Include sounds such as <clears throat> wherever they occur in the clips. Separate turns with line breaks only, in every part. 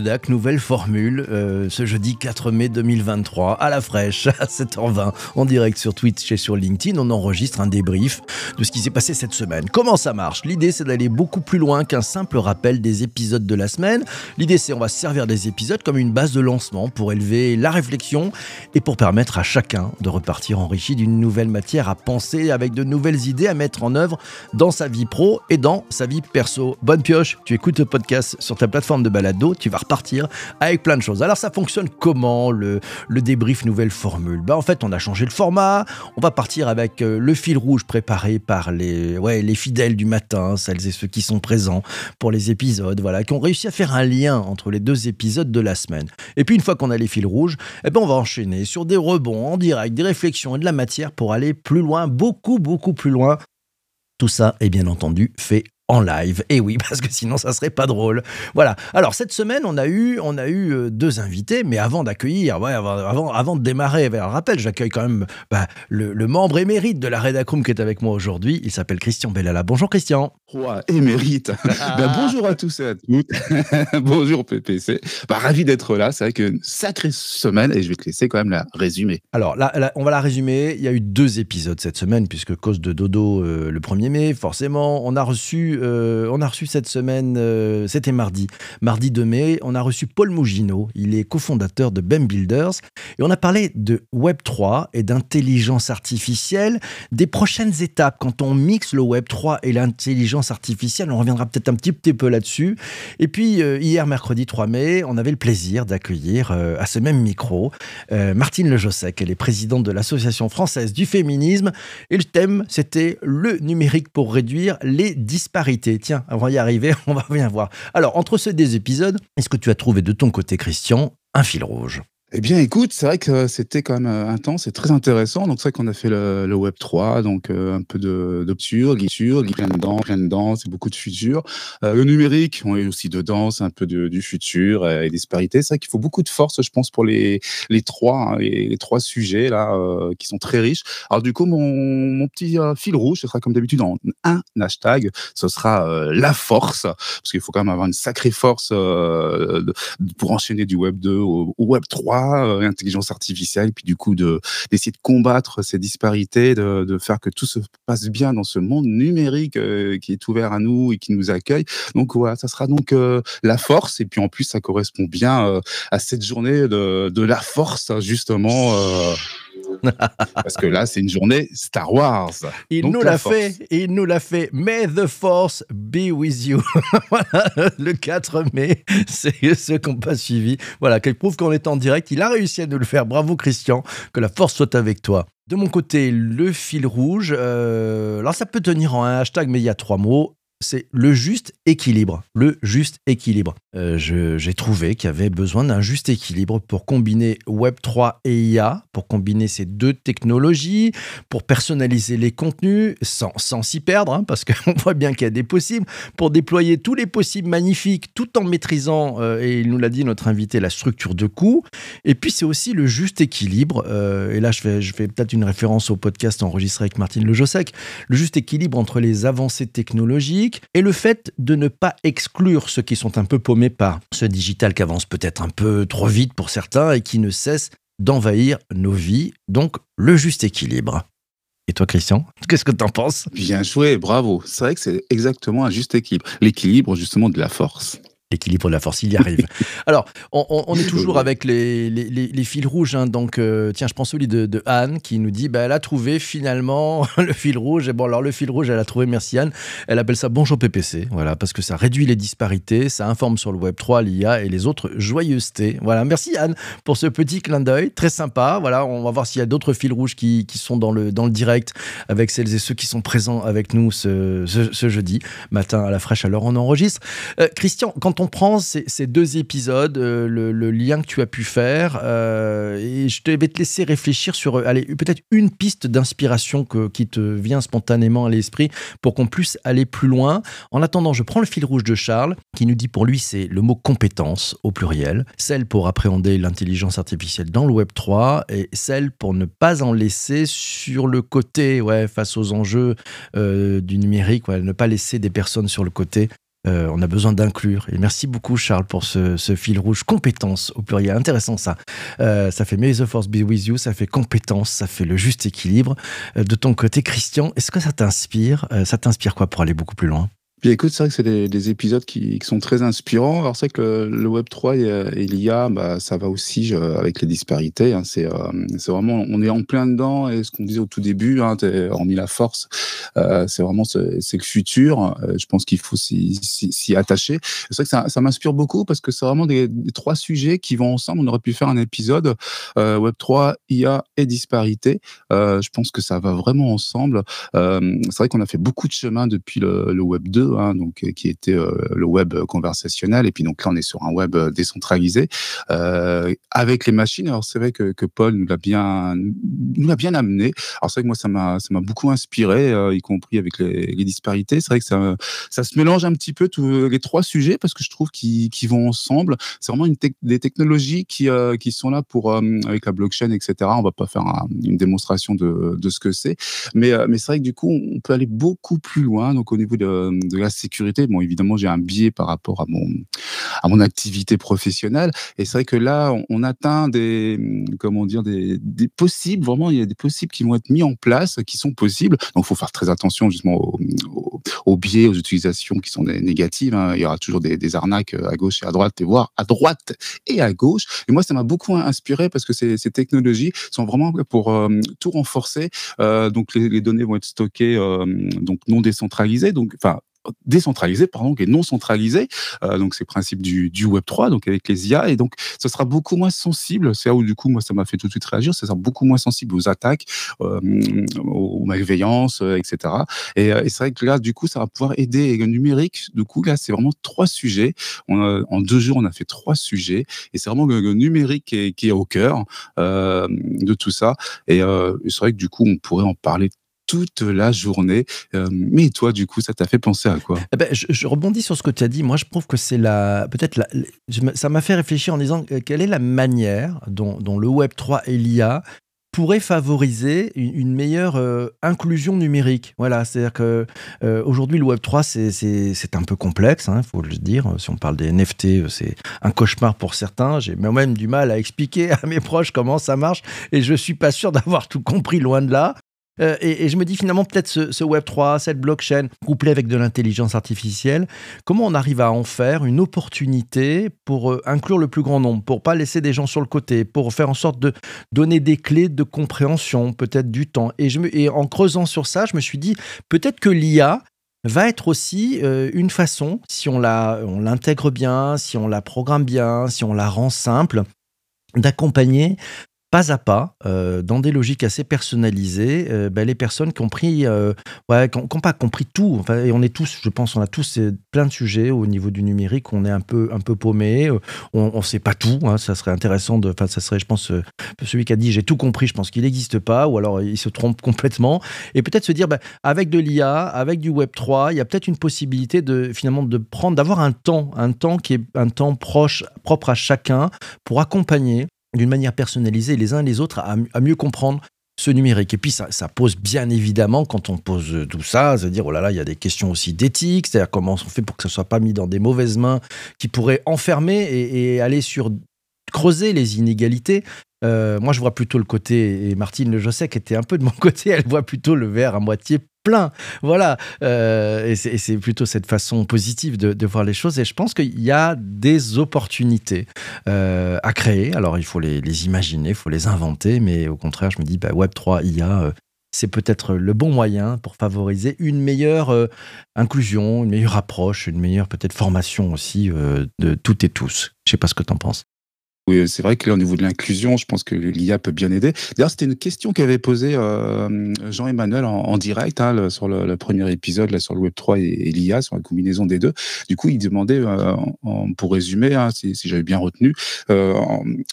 rédac, nouvelle formule, euh, ce jeudi 4 mai 2023, à la fraîche, <laughs> à 7h20, en direct sur Twitch et sur LinkedIn. On enregistre un débrief de ce qui s'est passé cette semaine. Comment ça marche? L'idée, c'est d'aller beaucoup plus loin qu'un simple rappel des épisodes de la semaine. L'idée, c'est on va se servir des épisodes comme une base de lancement pour élever la réflexion et pour permettre à chacun de repartir enrichi d'une nouvelle matière à penser, avec de nouvelles idées à mettre en œuvre dans sa vie pro et dans sa vie perso. Bonne pioche, tu écoutes le podcast sur ta plateforme de balado, tu vas repartir avec plein de choses. Alors ça fonctionne comment le, le débrief nouvelle formule? Bah, En fait, on a changé le format, on va partir avec euh, le fil rouge préparé par les, ouais, les fidèles du matin, celles et ceux qui sont présents pour les épisodes, voilà, qui ont réussi à faire un lien entre les deux épisodes de la semaine. Et puis une fois qu'on a les fils rouges, eh ben on va enchaîner sur des rebonds en direct, des réflexions et de la matière pour aller plus loin, beaucoup, beaucoup plus loin tout ça est bien entendu fait en live. Et oui, <laughs> parce que sinon ça serait pas drôle. Voilà. Alors cette semaine, on a eu, on a eu euh, deux invités, mais avant d'accueillir, ouais, avant, avant de démarrer, un rappel, j'accueille quand même bah, le, membre émérite de la Redacroom qui est avec moi aujourd'hui. Il s'appelle Christian Bellala. Bonjour Christian.
Roi émérite. <laughs> ben, bonjour à tous et à toutes. <laughs> bonjour PPC. Bah, ravi d'être là. C'est vrai qu'une sacrée semaine et je vais te laisser quand même la résumer.
Alors là, on va la résumer. Il y a eu deux épisodes cette semaine puisque cause de dodo euh, le 1er mai, forcément, on a reçu euh, on a reçu cette semaine, euh, c'était mardi, mardi 2 mai, on a reçu Paul Mougino. Il est cofondateur de BEM Builders. Et on a parlé de Web3 et d'intelligence artificielle, des prochaines étapes quand on mixe le Web3 et l'intelligence artificielle. On reviendra peut-être un petit, peu là-dessus. Et puis, euh, hier, mercredi 3 mai, on avait le plaisir d'accueillir à ce même micro Martine Lejossec. Elle est présidente de l'Association française du féminisme. Et le thème, c'était le numérique pour réduire les disparités Tiens, on va y arriver, <laughs> on va bien voir. Alors, entre ces deux épisodes, est-ce que tu as trouvé de ton côté, Christian, un fil rouge?
Eh bien, écoute, c'est vrai que c'était quand même euh, intense et très intéressant. Donc, c'est vrai qu'on a fait le, Web 3, donc euh, un peu de d'obscur, guissure, plein dedans, plein c'est beaucoup de futur. Euh, le numérique, on est aussi dedans, c'est un peu du futur et, des. C'est vrai qu'il faut beaucoup de force, je pense, pour les les trois hein, les, trois sujets là qui sont très riches. Alors, du coup, mon, mon petit fil rouge, ce sera comme d'habitude en un hashtag. Ce sera la force, parce qu'il faut quand même avoir une sacrée force pour enchaîner du Web 2 au Web 3 euh, intelligence artificielle, puis du coup de d'essayer de combattre ces disparités, de, faire que tout se passe bien dans ce monde numérique euh, qui est ouvert à nous et qui nous accueille. Donc voilà, ça sera donc euh, la force, et puis en plus ça correspond bien à cette journée de, de la force justement. <laughs> Parce que là, c'est une journée Star Wars.
Il nous l'a fait, il nous l'a fait. May the Force be with you. <laughs> voilà, le 4 mai, <laughs> c'est ce qu'on pas suivi. Voilà, qui prouve qu'on est en direct. Il a réussi à nous le faire. Bravo Christian, que la force soit avec toi. De mon côté, le fil rouge. Euh, alors ça peut tenir en un hashtag, mais il y a trois mots c'est le juste équilibre. Le juste équilibre. Euh, j'ai trouvé qu'il y avait besoin d'un juste équilibre pour combiner Web3 et IA, pour combiner ces deux technologies, pour personnaliser les contenus sans s'y perdre, hein, parce <laughs> qu'on voit bien qu'il y a des possibles, pour déployer tous les possibles magnifiques tout en maîtrisant, euh, et il nous l'a dit notre invité, la structure de coût. Et puis c'est aussi le juste équilibre, euh, et là je fais, je peut-être une référence au podcast enregistré avec Martine Lejossec, le juste équilibre entre les avancées technologiques et le fait de ne pas exclure ceux qui sont un peu paumés par ce digital qui avance peut-être un peu trop vite pour certains et qui ne cesse d'envahir nos vies. Donc le juste équilibre. Et toi, Christian, <laughs> qu'est-ce que tu en penses?
Bien joué, bravo. C'est vrai que c'est exactement un juste équilibre. L'équilibre, justement, de la force
l'équilibre de la force, il y arrive. Alors, on, est toujours avec les, les, fils rouges. Hein. donc, euh, tiens, je prends celui de, de, Anne qui nous dit bah, elle a trouvé finalement <laughs> le fil rouge. Et bon, alors, le fil rouge, elle a trouvé, merci Anne. Elle appelle ça Bonjour PPC. Voilà, parce que ça réduit les disparités, ça informe sur le Web 3, l'IA et les autres joyeusetés. Voilà, merci Anne pour ce petit clin d'œil. Très sympa. Voilà, on va voir s'il y a d'autres fils rouges qui, qui, sont dans le, dans le direct avec celles et ceux qui sont présents avec nous ce, ce, jeudi matin à la fraîche. Alors, on enregistre. Euh, Christian, quand on prend ces, deux épisodes, euh, le, lien que tu as pu faire, euh, et je vais te laisser réfléchir sur euh, allez, peut-être une piste d'inspiration qui te vient spontanément à l'esprit pour qu'on puisse aller plus loin. En attendant, je prends le fil rouge de Charles qui nous dit pour lui c'est le mot compétence au pluriel, celle pour appréhender l'intelligence artificielle dans le Web 3 et celle pour ne pas en laisser sur le côté ouais, face aux enjeux du numérique, ne pas laisser des personnes sur le côté on a besoin d'inclure. Et merci beaucoup, Charles, pour ce, fil rouge. Compétence au pluriel. Intéressant ça. ça fait May the Force be with you, ça fait compétence, ça fait le juste équilibre. de ton côté, Christian, est-ce que ça t'inspire Ça t'inspire quoi pour aller beaucoup plus loin?
Puis écoute, c'est vrai que c'est des, épisodes qui, sont très inspirants. Alors c'est vrai que le, Web 3 et, l'IA, bah, ça va aussi avec les disparités. Hein. C'est vraiment, on est en plein dedans. Et ce qu'on disait au tout début, hein, hormis la force, euh, c'est vraiment c'est le futur. Euh, je pense qu'il faut s'y attacher. C'est vrai que ça, ça m'inspire beaucoup parce que c'est vraiment des, trois sujets qui vont ensemble. On aurait pu faire un épisode euh, Web 3, IA et disparité. je pense que ça va vraiment ensemble. c'est vrai qu'on a fait beaucoup de chemin depuis le, le Web 2 Hein, donc qui était le web conversationnel. Et puis donc là, on est sur un web décentralisé avec les machines. Alors c'est vrai que, Paul nous l'a bien, nous l'a bien amené. Alors c'est vrai que moi, ça m'a, ça m'a beaucoup inspiré, y compris avec les, disparités. C'est vrai que ça, ça se mélange un petit peu tous les trois sujets parce que je trouve qu'ils, vont ensemble. C'est vraiment des technologies qui, qui sont là pour avec la blockchain, etc. On va pas faire une démonstration de, de ce que c'est, mais, mais c'est vrai que du coup, on peut aller beaucoup plus loin. Donc au niveau de la sécurité. Bon, évidemment, j'ai un biais par rapport à mon, à mon activité professionnelle. Et c'est vrai que là, on, atteint des, comment dire, des, des, possibles, vraiment, il y a des possibles qui vont être mis en place, qui sont possibles. Donc, il faut faire très attention justement aux, biais, aux utilisations qui sont négatives. Hein. Il y aura toujours des, arnaques à gauche et à droite, et voire à droite et à gauche. Et moi, ça m'a beaucoup inspiré parce que ces, technologies sont vraiment pour euh, tout renforcer. Euh, donc, les, données vont être stockées, euh, donc non décentralisées. Donc, enfin, décentralisé pardon et non centralisé. Euh, donc c'est le principe du, du, Web 3 donc avec les IA et donc ce sera beaucoup moins sensible. C'est là où du coup moi ça m'a fait tout de suite réagir. Ça sera beaucoup moins sensible aux attaques euh, aux malveillances euh, etc et, et c'est vrai que là du coup ça va pouvoir aider. Le numérique du coup là c'est vraiment trois sujets. On a, en deux jours on a fait trois sujets. Et c'est vraiment le, numérique qui est, qui est, au cœur de tout ça. Et c'est vrai que du coup on pourrait en parler toute la journée. Euh, mais toi, du coup, ça t'a fait penser à quoi?
Eh ben, je, rebondis sur ce que tu as dit. Moi, je trouve que c'est la. Peut-être la, ça m'a fait réfléchir en disant euh, quelle est la manière dont, le Web 3 et l'IA pourraient favoriser une, meilleure euh, inclusion numérique. Voilà, c'est-à-dire que aujourd'hui le Web 3 c'est un peu complexe, il hein, faut le dire. Si on parle des NFT, c'est un cauchemar pour certains. J'ai même du mal à expliquer à mes proches comment ça marche et je suis pas sûr d'avoir tout compris loin de là. Euh, et, je me dis finalement, peut-être ce, Web3, cette blockchain, couplée avec de l'intelligence artificielle, comment on arrive à en faire une opportunité pour euh, inclure le plus grand nombre, pour pas laisser des gens sur le côté, pour faire en sorte de donner des clés de compréhension, peut-être du temps. Et, je et en creusant sur ça, je me suis dit, peut-être que l'IA, va être aussi euh, une façon, si on l'intègre bien, si on la programme bien, si on la rend simple, d'accompagner pas à pas, euh, dans des logiques assez personnalisées, euh, ben, les personnes qui ont euh, ouais, pas compris tout. Enfin, et on est tous, je pense, on a tous plein de sujets au niveau du numérique. On est un peu, un peu paumé. On ne sait pas tout. Hein, ça serait intéressant de. Enfin, ça serait, je pense, celui qui a dit j'ai tout compris. Je pense qu'il n'existe pas, ou alors il se trompe <laughs> complètement. Et peut-être se dire, ben, avec de l'IA, avec du Web 3, il y a peut-être une possibilité de finalement de prendre, d'avoir un temps, un temps qui est un temps proche, propre à chacun, pour accompagner d'une manière personnalisée les uns les autres à, mieux comprendre ce numérique. Et puis ça, pose bien évidemment, quand on pose tout ça, à dire, oh là là, il y a des questions aussi d'éthique, c'est-à-dire comment on fait pour que ça ne soit pas mis dans des mauvaises mains qui pourraient enfermer et, aller sur creuser les inégalités. Euh, moi, je vois plutôt le côté, et Martine Le Josset, qui était un peu de mon <laughs> côté, elle voit plutôt le verre à moitié plein. Voilà. Euh, et c'est plutôt cette façon positive de, voir les choses. Et je pense qu'il y a des opportunités euh, à créer. Alors, il faut les, imaginer, il faut les inventer. Mais au contraire, je me dis, bah, Web3, IA, euh, c'est peut-être le bon moyen pour favoriser une meilleure inclusion, une meilleure approche, une meilleure peut-être formation aussi de toutes et tous. Je sais pas ce que tu en penses.
Oui, c'est vrai que là, au niveau de l'inclusion, je pense que l'IA peut bien aider. D'ailleurs, c'était une question qu'avait posée euh, Jean-Emmanuel en, direct hein, sur le, premier épisode, là, sur le Web3 et, l'IA, sur la combinaison des deux. Du coup, il demandait, euh, pour résumer, hein, si, j'avais bien retenu, euh,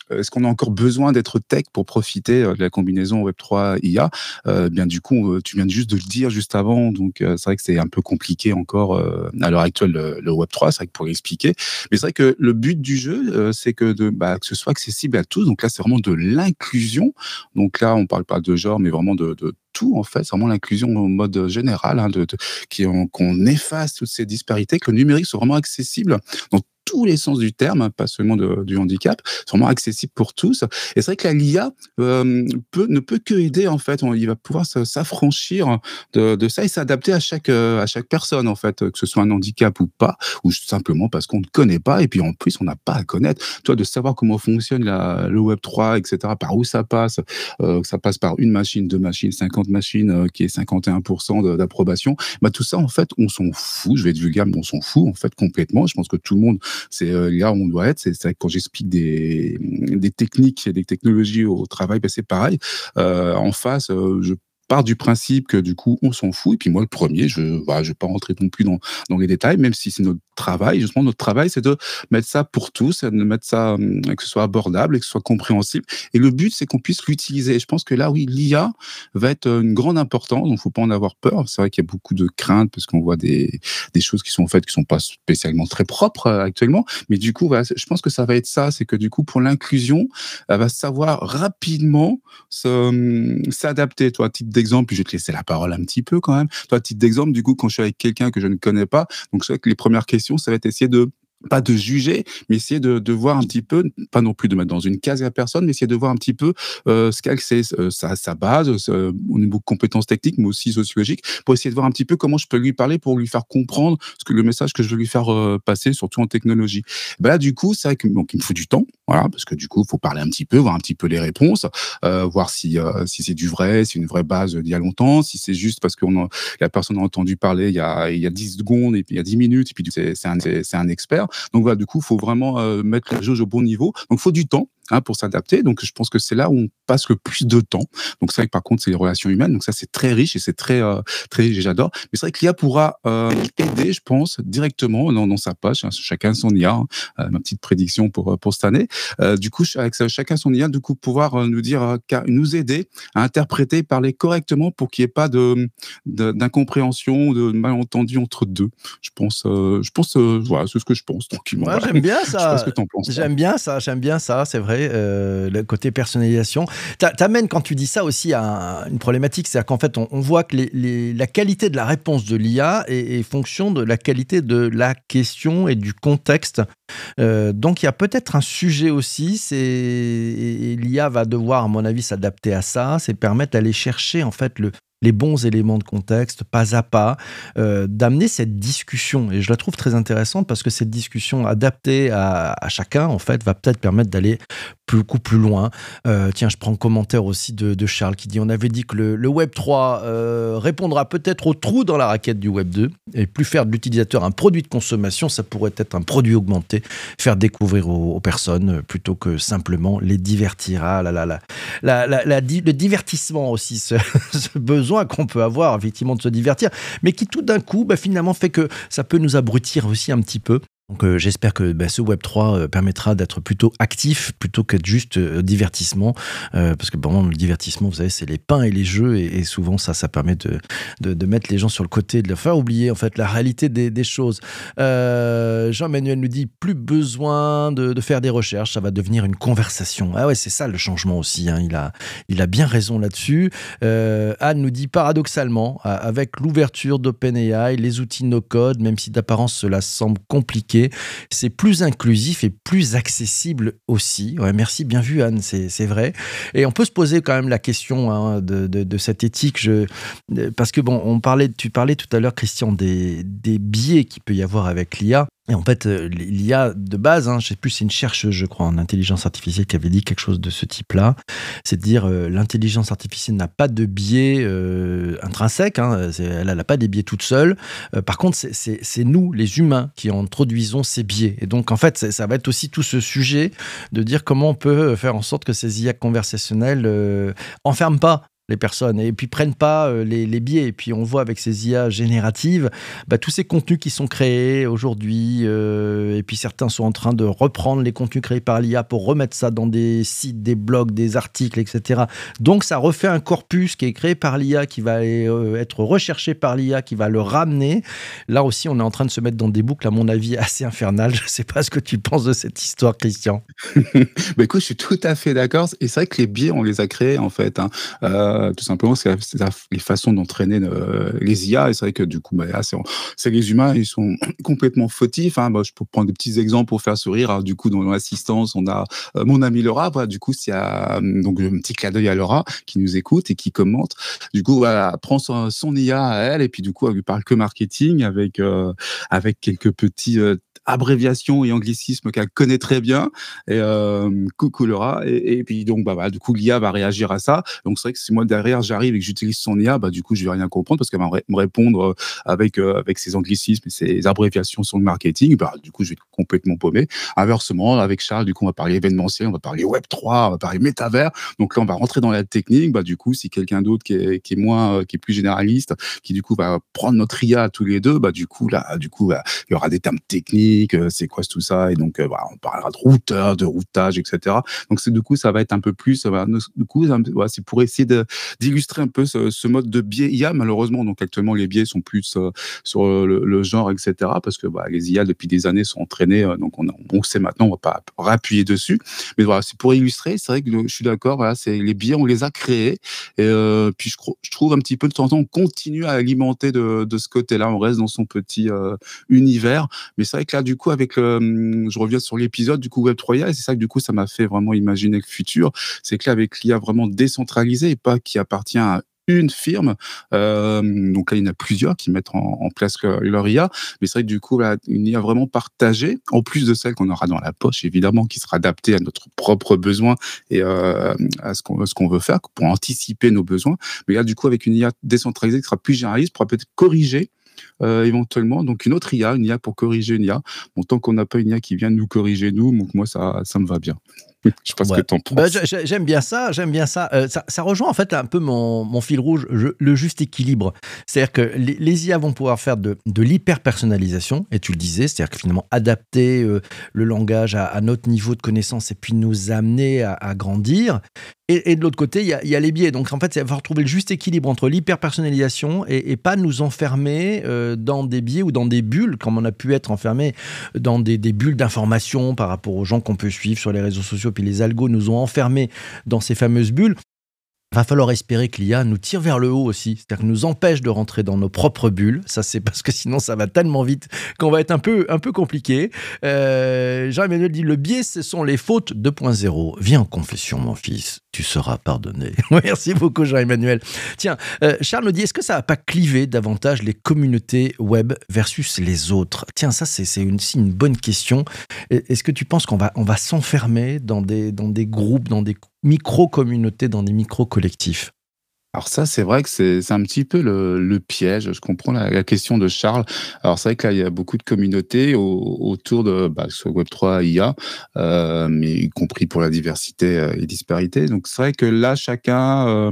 est-ce qu'on a encore besoin d'être tech pour profiter de la combinaison Web3-IA Bien, du coup, tu viens juste de le dire juste avant, donc c'est vrai que c'est un peu compliqué encore à l'heure actuelle le, Web3, c'est vrai que pour l'expliquer. Mais c'est vrai que le but du jeu, c'est que de, bah, soit accessible à tous. Donc là, c'est vraiment de l'inclusion. Donc là, on parle pas de genre, mais vraiment de, tout en fait. C'est vraiment l'inclusion en mode général, hein, de, qu'on efface toutes ces disparités, que le numérique soit vraiment accessible dans tous les sens du terme, pas seulement du handicap, vraiment accessible pour tous. Et c'est vrai que la LIA euh, peut, ne peut que aider en fait. On, il va pouvoir s'affranchir de, de, ça et s'adapter à chaque euh, à chaque personne en fait, que ce soit un handicap ou pas, ou simplement parce qu'on ne connaît pas et puis en plus on n'a pas à connaître. Toi, de savoir comment fonctionne la, le Web 3, etc. Par où ça passe, euh, ça passe par une machine, deux machines, 50 machines, euh, qui est 51% d'approbation. Bah tout ça en fait, on s'en fout. Je vais être vulgaire, mais on s'en fout en fait complètement. Je pense que tout le monde c'est euh, là où on doit être. C'est quand j'explique des, des techniques et des technologies au travail, ben c'est pareil. Euh, en face, euh, je part du principe que du coup, on s'en fout. Et puis moi, le premier, je ne vais pas rentrer non plus dans, dans les détails, même si c'est notre travail. Justement, notre travail, c'est de mettre ça pour tous, de mettre ça, hum, que ce soit abordable et que ce soit compréhensible. Et le but, c'est qu'on puisse l'utiliser. Je pense que là, oui, l'IA va être une grande importance, donc faut pas en avoir peur. C'est vrai qu'il y a beaucoup de craintes parce qu'on voit des, des choses qui sont faites qui sont pas spécialement très propres euh, actuellement. Mais du coup, je pense que ça va être ça, c'est que du coup, pour l'inclusion, elle va savoir rapidement hum, s'adapter. Toi, type d'exemple, puis je vais te laisser la parole un petit peu quand même. Toi, titre d'exemple, du coup, quand je suis avec quelqu'un que je ne connais pas, donc c'est vrai que les premières questions, ça va être essayer de pas de juger, mais essayer de, de, voir un petit peu, pas non plus de mettre dans une case la personne, mais essayer de voir un petit peu euh, ce qu'elle c'est, euh, sa, sa, base, au niveau de compétences techniques, mais aussi sociologiques, pour essayer de voir un petit peu comment je peux lui parler pour lui faire comprendre ce que le message que je veux lui faire euh, passer, surtout en technologie. Ben là, du coup, c'est vrai qu'il me faut du temps, voilà, parce que du coup, il faut parler un petit peu, voir un petit peu les réponses, euh, voir si, euh, si c'est du vrai, si c'est une vraie base d'il y a longtemps, si c'est juste parce que la personne a entendu parler il y a, il y a 10 secondes, et puis il y a 10 minutes, et puis c'est un, un expert. Donc voilà, du coup, il faut vraiment euh, mettre la jauge au bon niveau. Donc, il faut du temps. Hein, pour s'adapter. Donc, je pense que c'est là où on passe le plus de temps. Donc, c'est vrai que par contre, c'est les relations humaines. Donc, ça, c'est très riche et c'est très, euh, très j'adore. Mais c'est vrai que l'IA pourra euh, aider, je pense, directement dans, dans sa page. Hein, chacun son IA. Hein, euh, ma petite prédiction pour, pour cette année. Euh, du coup, avec chacun son IA, du coup, pouvoir euh, nous dire, nous aider à interpréter, parler correctement pour qu'il n'y ait pas de, d'incompréhension de malentendu entre deux. Je pense, je pense, voilà, c'est ce que je pense.
Tranquillement. j'aime bien <laughs> ça. J'aime bien ça. J'aime bien ça. C'est vrai. Euh, le côté personnalisation. T'amènes quand tu dis ça aussi à une problématique, c'est-à-dire qu'en fait, on, voit que la qualité de la réponse de l'IA est, fonction de la qualité de la question et du contexte. Euh, donc il y a peut-être un sujet aussi, c'est l'IA va devoir, à mon avis, s'adapter à ça, c'est permettre d'aller chercher en fait le, les bons éléments de contexte, pas à pas, euh, d'amener cette discussion. Et je la trouve très intéressante parce que cette discussion adaptée à, chacun, en fait, va peut-être permettre d'aller beaucoup plus loin. Euh, tiens, je prends un commentaire aussi de, Charles qui dit on avait dit que le, Web 3 euh, répondra peut-être au trou dans la raquette du Web 2 et plus faire de l'utilisateur un produit de consommation, ça pourrait être un produit augmenté, faire découvrir aux, personnes plutôt que simplement les divertir. Ah là là là, le divertissement aussi, ce <laughs> besoin qu'on peut avoir effectivement de se divertir, mais qui tout d'un coup bah, finalement fait que ça peut nous abrutir aussi un petit peu. Donc euh, j'espère que bah, ce Web 3 euh, permettra d'être plutôt actif plutôt qu'être juste euh, divertissement, parce que bon, le divertissement, vous savez, c'est les pains et les jeux, et, souvent ça, ça permet de, de, mettre les gens sur le côté, de faire oublier en fait la réalité des, choses. Jean-Manuel nous dit plus besoin de, de, faire des recherches, ça va devenir une conversation. Ah ouais, c'est ça le changement aussi. Hein. il a, il a bien raison là-dessus. Anne nous dit paradoxalement, avec l'ouverture d'OpenAI, les outils no code, même si d'apparence cela semble compliqué c'est plus inclusif et plus accessible aussi. merci, bien vu Anne, c'est vrai. Et on peut se poser quand même la question hein, de, cette éthique, je, parce que bon, on parlait, tu parlais tout à l'heure, Christian, des, des biais qu'il peut y avoir avec l'IA. Et en fait, euh, l'IA de base, hein, je sais plus, c'est une chercheuse, je crois, en intelligence artificielle qui avait dit quelque chose de ce type-là. C'est de dire euh, l'intelligence artificielle n'a pas de biais euh, intrinsèque, hein, elle n'a pas des biais toute seule. par contre, c'est nous, les humains, qui introduisons ces biais. Et donc, en fait, ça va être aussi tout ce sujet de dire comment on peut faire en sorte que ces IA conversationnelles enferment pas les personnes et puis prennent pas euh, les, biais. Et puis on voit avec ces IA génératives, bah, tous ces contenus qui sont créés aujourd'hui, euh, et puis certains sont en train de reprendre les contenus créés par l'IA pour remettre ça dans des sites, des blogs, des articles, etc. Donc ça refait un corpus qui est créé par l'IA, qui va euh, être recherché par l'IA, qui va le ramener. Là aussi, on est en train de se mettre dans des boucles, à mon avis, assez infernales. Je ne sais pas ce que tu penses de cette histoire, Christian. <laughs>
bah écoute, je suis tout à fait d'accord. Et c'est vrai que les biais, on les a créés, en fait. Hein. Tout simplement, c'est les façons d'entraîner euh, les IA. Et c'est vrai que du coup, bah, c'est les humains, ils sont <clears throat> complètement fautifs. Hein. Bah, je peux prendre des petits exemples pour faire sourire. Du coup, dans l'assistance, on a euh, mon ami Laura. Voilà, du coup, a donc un petit clin d'œil à Laura qui nous écoute et qui commente. Du coup, voilà, prend son, son, IA à elle et puis du coup, elle lui parle que marketing avec avec quelques petits abréviations et anglicismes qu'elle connaît très bien. Et euh, coucou Laura. Et, puis donc, bah, du coup, l'IA va réagir à ça. Donc, c'est vrai que si moi derrière j'arrive et que j'utilise son IA, bah, du coup, je vais rien comprendre parce qu'elle va me répondre euh, avec euh, avec ses anglicismes et ses abréviations sur le marketing. Bah, du coup, je vais être complètement paumé. Inversement, avec Charles, du coup, on va parler événementiel, on va parler Web 3, on va parler métavers. Donc là, on va rentrer dans la technique. Bah, du coup, si quelqu'un d'autre qui est, moins, qui est plus généraliste, qui du coup va prendre notre IA tous les deux, bah, du coup, là, du coup, bah, il y aura des termes techniques c'est quoi tout ça, et donc euh, on parlera de routeur, de routage, etc. Donc du coup ça va être un peu plus, du coup c'est pour essayer d'illustrer un peu ce, mode de biais IA malheureusement. Donc actuellement les biais sont plus euh, sur le, genre, etc. Parce que bah, les IA depuis des années sont entraînés, euh, donc on, on sait maintenant, on va pas rappuyer dessus. Mais voilà, c'est pour illustrer. C'est vrai que je suis d'accord. Les biais, on les a créés. Et puis je, trouve un petit peu de temps en temps, on continue à alimenter de, de ce côté-là. On reste dans son petit univers. Mais c'est vrai que là, du coup, avec le, hum, je reviens sur l'épisode du coup Web 3 IA, et c'est ça que du coup, ça m'a fait vraiment imaginer le futur. C'est que là, avec l'IA vraiment décentralisée et pas qui appartient à une firme. Euh, donc là, il y en a plusieurs qui mettent en, place leur, IA. Mais c'est vrai que du coup, là, une IA vraiment partagée, en plus de celle qu'on aura dans la poche, évidemment, qui sera adaptée à notre propre besoin et euh, à ce qu'on qu'on veut faire pour anticiper nos besoins. Mais là, du coup, avec une IA décentralisée qui sera plus généraliste, pourra peut-être corriger euh, éventuellement. Donc une autre IA, une IA pour corriger une IA. Tant qu'on n'a pas une IA qui vient nous corriger nous, donc moi ça, ça me va bien. Je pas ce que t'en
bah, penses. j'aime bien ça, j'aime bien ça. Euh, ça. ça. rejoint en fait un peu mon, mon fil rouge, le juste équilibre. C'est-à-dire que les, IA vont pouvoir faire de, de l'hyper-personnalisation, et tu le disais, c'est-à-dire que finalement adapter euh, le langage à, notre niveau de connaissance et puis nous amener à, grandir. Et, de l'autre côté, il y, y, a les biais. Donc en fait, il va falloir trouver le juste équilibre entre l'hyper-personnalisation et, et, pas nous enfermer euh, dans des biais ou dans des bulles, comme on a pu être enfermé dans des, des bulles d'information par rapport aux gens qu'on peut suivre sur les réseaux sociaux puis les algos nous ont enfermés dans ces fameuses bulles. Va falloir espérer que l'IA nous tire vers le haut aussi, c'est-à-dire nous empêche de rentrer dans nos propres bulles. Ça, c'est parce que sinon, ça va tellement vite qu'on va être un peu, un peu compliqué. Euh, Jean-Emmanuel dit le biais, ce sont les fautes 2.0. Viens en confession, mon fils, tu seras pardonné. <laughs> Merci beaucoup, Jean-Emmanuel. Tiens, euh, Charles nous dit est-ce que ça va pas cliver davantage les communautés web versus les autres? Tiens, ça, c'est une, une bonne question. Est-ce que tu penses qu'on va, on va s'enfermer dans des, dans des groupes, dans des micro-communautés, dans des micro-collectifs
alors ça, c'est vrai que c'est un petit peu le, piège. Je comprends la, question de Charles. Alors c'est vrai que là, il y a beaucoup de communautés autour de bah, ce Web3 IA, euh, mais y compris pour la diversité euh, et disparité. Donc c'est vrai que là, chacun euh,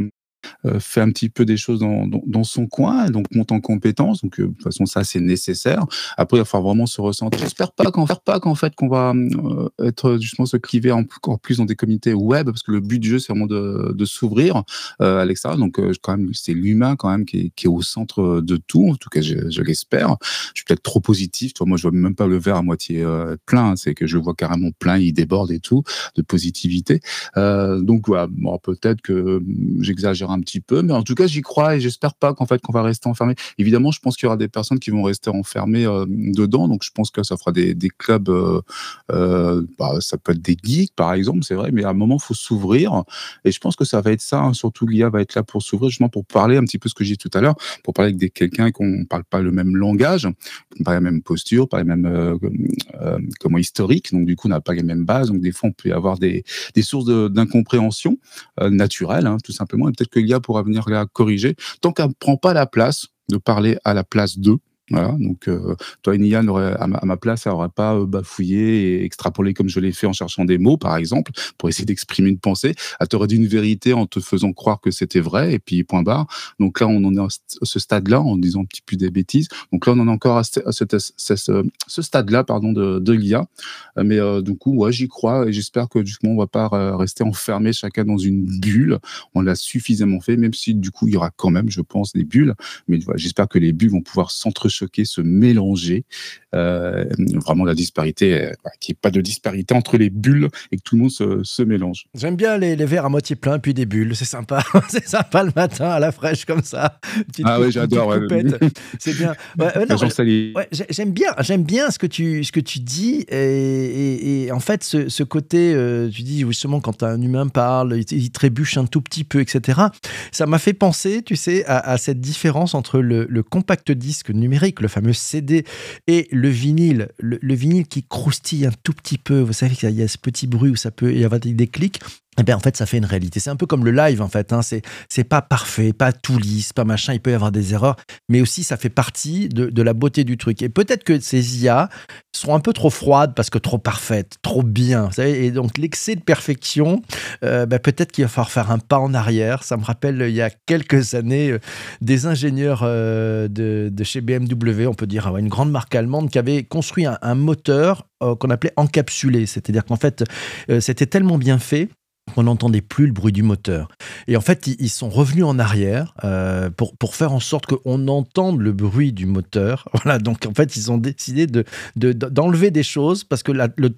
fait un petit peu des choses dans, son coin, donc monte en compétence. Donc, euh, de toute façon, ça, c'est nécessaire. Après, il va falloir vraiment se ressentir. J'espère pas qu'en pas qu'en fait, qu'on va euh, être justement se cliver encore plus dans des communautés web, parce que le but du jeu, c'est vraiment de, s'ouvrir à l'extérieur. Donc, quand même, c'est l'humain quand même qui est, au centre de tout. En tout cas, je, l'espère. Je suis peut-être trop positif. Toi, moi, je vois même pas le verre à moitié plein. C'est que je le vois carrément plein, il déborde et tout de positivité. donc, voilà. Bon, peut-être que j'exagère un petit peu, mais en tout cas, j'y crois et j'espère pas qu'en fait qu'on va rester enfermé. Évidemment, je pense qu'il y aura des personnes qui vont rester enfermées euh, dedans, donc je pense que ça fera des, clubs. Euh, euh, bah, ça peut être des geeks, par exemple, c'est vrai, mais à un moment, faut s'ouvrir. Et je pense que ça va être ça. Hein, surtout, l'IA va être là pour s'ouvrir, justement pour parler un petit peu ce que j'ai dit tout à l'heure, pour parler avec quelqu'un qu'on parle pas le même langage, pas la même posture, pas les mêmes comment historique. Donc du coup, on n'a pas les mêmes bases. Donc des fois, on peut avoir des, des sources d'incompréhension naturelle, hein, tout simplement. Et peut-être que l'IA pourra venir la corriger. Tant qu'elle ne prend pas la place de parler à la place d'eux Voilà, donc euh, toi, une IA, à, ma, place, elle n'aurait pas euh, bafouillé et extrapolé comme je l'ai fait en cherchant des mots, par exemple, pour essayer d'exprimer une pensée. Elle t'aurait dit une vérité en te faisant croire que c'était vrai, et puis point barre. Donc là, on en est à ce stade-là, en disant un petit peu des bêtises. Donc là, on en est encore à ce, stade-là, pardon, de, de l'IA. Mais euh, du coup, ouais, j'y crois, et j'espère que coup, on va pas rester enfermé chacun dans une bulle. On l'a suffisamment fait, même si du coup, il y aura quand même, je pense, des bulles. Mais j'espère que les bulles vont pouvoir s'entre choquer, se mélanger. Euh, vraiment la disparité, euh, qu'il n'y ait pas de disparité entre les bulles et que tout le monde se, mélange.
J'aime bien les, verres à moitié pleins puis des bulles, c'est sympa. <laughs> c'est sympa le matin à la fraîche comme ça.
ah oui, j'adore.
C'est bien. <laughs> j'aime bien, j'aime bien ce que tu, ce que tu dis et, en fait ce, côté, euh, tu dis justement quand un humain parle, il, trébuche un tout petit peu, etc. Ça m'a fait penser, tu sais, à, cette différence entre le, le compact disque numérique le fameux CD, et le vinyle, le, vinyle qui croustille un tout petit peu. Vous savez qu'il y a ce petit bruit où ça peut y avoir des clics eh bien, en fait, ça fait une réalité. C'est un peu comme le live, en fait. Hein. C'est, c'est pas parfait, pas tout lisse, pas machin. Il peut y avoir des erreurs, mais aussi ça fait partie de, de la beauté du truc. Et peut-être que ces IA sont un peu trop froides parce que trop parfaites, trop bien. Et donc, l'excès de perfection, euh, ben, peut-être qu'il va falloir faire un pas en arrière. Ça me rappelle, il y a quelques années, euh, des ingénieurs euh, de, de, chez BMW, on peut dire, une grande marque allemande, qui avaient construit un, un moteur qu'on appelait encapsulé. C'est-à-dire qu'en fait, c'était tellement bien fait on n'entendait plus le bruit du moteur. Et en fait, ils sont revenus en arrière euh, pour, pour faire en sorte qu'on entende le bruit du moteur. <laughs> Voilà, donc en fait, ils ont décidé de, d'enlever des choses parce que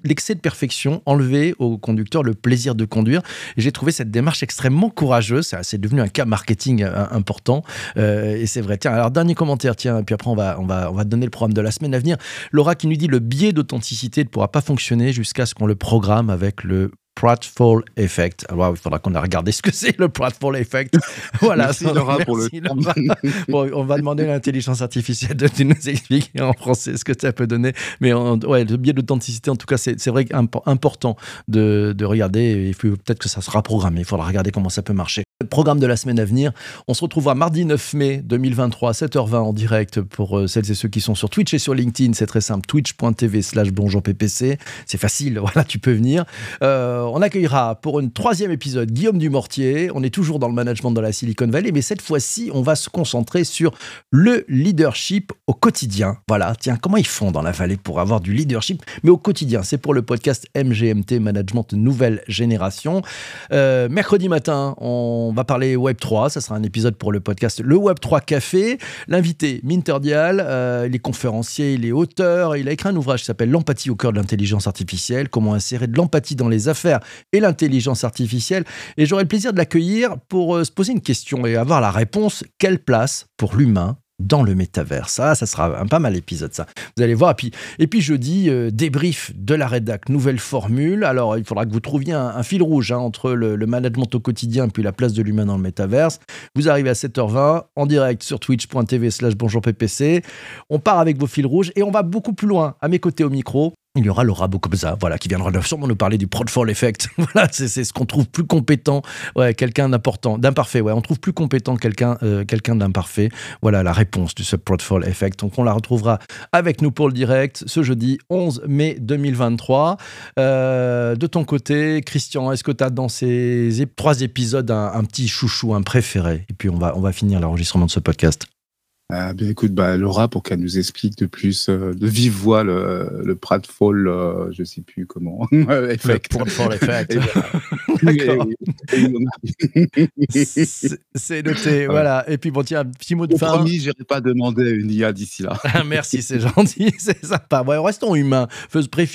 l'excès de perfection enlevait au conducteur le plaisir de conduire. J'ai trouvé cette démarche extrêmement courageuse. C'est devenu un cas marketing euh, important. Euh, et c'est vrai. Tiens, alors dernier commentaire, tiens, puis après on va, on, va, on va donner le programme de la semaine à venir. Laura qui nous dit le biais d'authenticité ne pourra pas fonctionner jusqu'à ce qu'on le programme avec le Pratfall Effect. Alors, il faudra qu'on a regardé ce que c'est le Pratfall Effect. <laughs>
Voilà. Merci Laura pour le <laughs>
bon, on va demander à l'intelligence artificielle de nous expliquer en français ce que ça peut donner. Mais ouais, le biais d'authenticité, en tout cas, c'est vrai important de, de regarder. Il faut peut-être que ça sera programmé. Il faudra regarder comment ça peut marcher. Programme de la semaine à venir, on se retrouvera mardi 9 mai 2023 7h20 en direct pour euh, celles et ceux qui sont sur Twitch et sur LinkedIn. C'est très simple, twitch.tv slash ppc. C'est facile, <laughs> voilà, tu peux venir. Euh, on accueillera pour un troisième épisode Guillaume Dumortier. On est toujours dans le management dans la Silicon Valley, mais cette fois-ci, on va se concentrer sur le leadership au quotidien. Voilà, tiens, comment ils font dans la vallée pour avoir du leadership, mais au quotidien? C'est pour le podcast MGMT, Management Nouvelle Génération. Euh, mercredi matin, on va parler Web3. Ça sera un épisode pour le podcast Le Web3 Café. L'invité, Minter Dial, euh, il est conférencier, il est auteur. Il a écrit un ouvrage qui s'appelle L'empathie au cœur de l'intelligence artificielle, comment insérer de l'empathie dans les affaires et l'intelligence artificielle. Et j'aurai le plaisir de l'accueillir pour euh, se poser une question et avoir la réponse quelle place pour l'humain dans le métavers. Ça, ça sera un pas mal épisode, ça. Vous allez voir. Et puis, et puis jeudi, euh, débrief de la rédac, nouvelle formule. Alors, il faudra que vous trouviez un, fil rouge hein, entre le, management au quotidien et puis la place de l'humain dans le métaverse. Vous arrivez à 7h20 en direct sur twitch.tv slash bonjour PPC. On part avec vos fils rouges et on va beaucoup plus loin. À mes côtés au micro, il y aura Laura Bocobza, voilà, qui viendra sûrement nous parler du Prodfall Effect. <laughs> voilà, c'est ce qu'on trouve plus compétent, ouais, quelqu'un d'important, d'imparfait, ouais, on trouve plus compétent quelqu'un euh, quelqu'un d'imparfait. Voilà la réponse du ce Prodfall Effect. Donc on la retrouvera avec nous pour le direct ce jeudi 11 mai 2023. Euh, de ton côté, Christian, est-ce que tu as dans ces trois épisodes un, un, petit chouchou, un préféré? Et puis on va, on va finir l'enregistrement de ce podcast.
Ah, bien écoute, bah, Laura, pour qu'elle nous explique de plus, euh, de vive voix, le, le Pratfall, euh, je sais plus comment, <laughs>
effect. Le Pratfall effect. <laughs> C'est noté, voilà. Et puis bon, tiens, un petit mot de fin.
Promis, j'irai pas demander une IA d'ici là.
Merci, c'est gentil, <laughs> c'est sympa. Ouais, restons humains,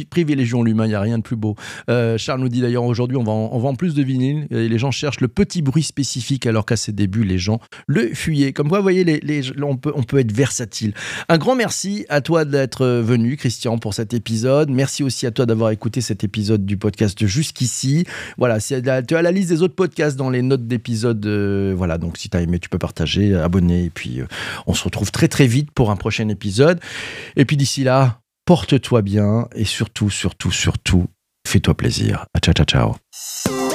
privilégions l'humain, il n'y a rien de plus beau. Euh, Charles nous dit d'ailleurs aujourd'hui, on vend, on vend plus de vinyle et les gens cherchent le petit bruit spécifique alors qu'à ses débuts, les gens le fuyaient. Comme vous voyez, les, les, on on peut être versatile. Un grand merci à toi d'être venu, Christian, pour cet épisode. Merci aussi à toi d'avoir écouté cet épisode du podcast jusqu'ici. Voilà, tu as la liste des autres podcasts dans les notes d'épisode. Euh, voilà, donc si tu as aimé, tu peux partager, abonner. Et puis, euh, on se retrouve très très vite pour un prochain épisode. Et puis d'ici là, porte-toi bien et surtout, surtout, surtout, fais-toi plaisir. Ciao, ciao, ciao.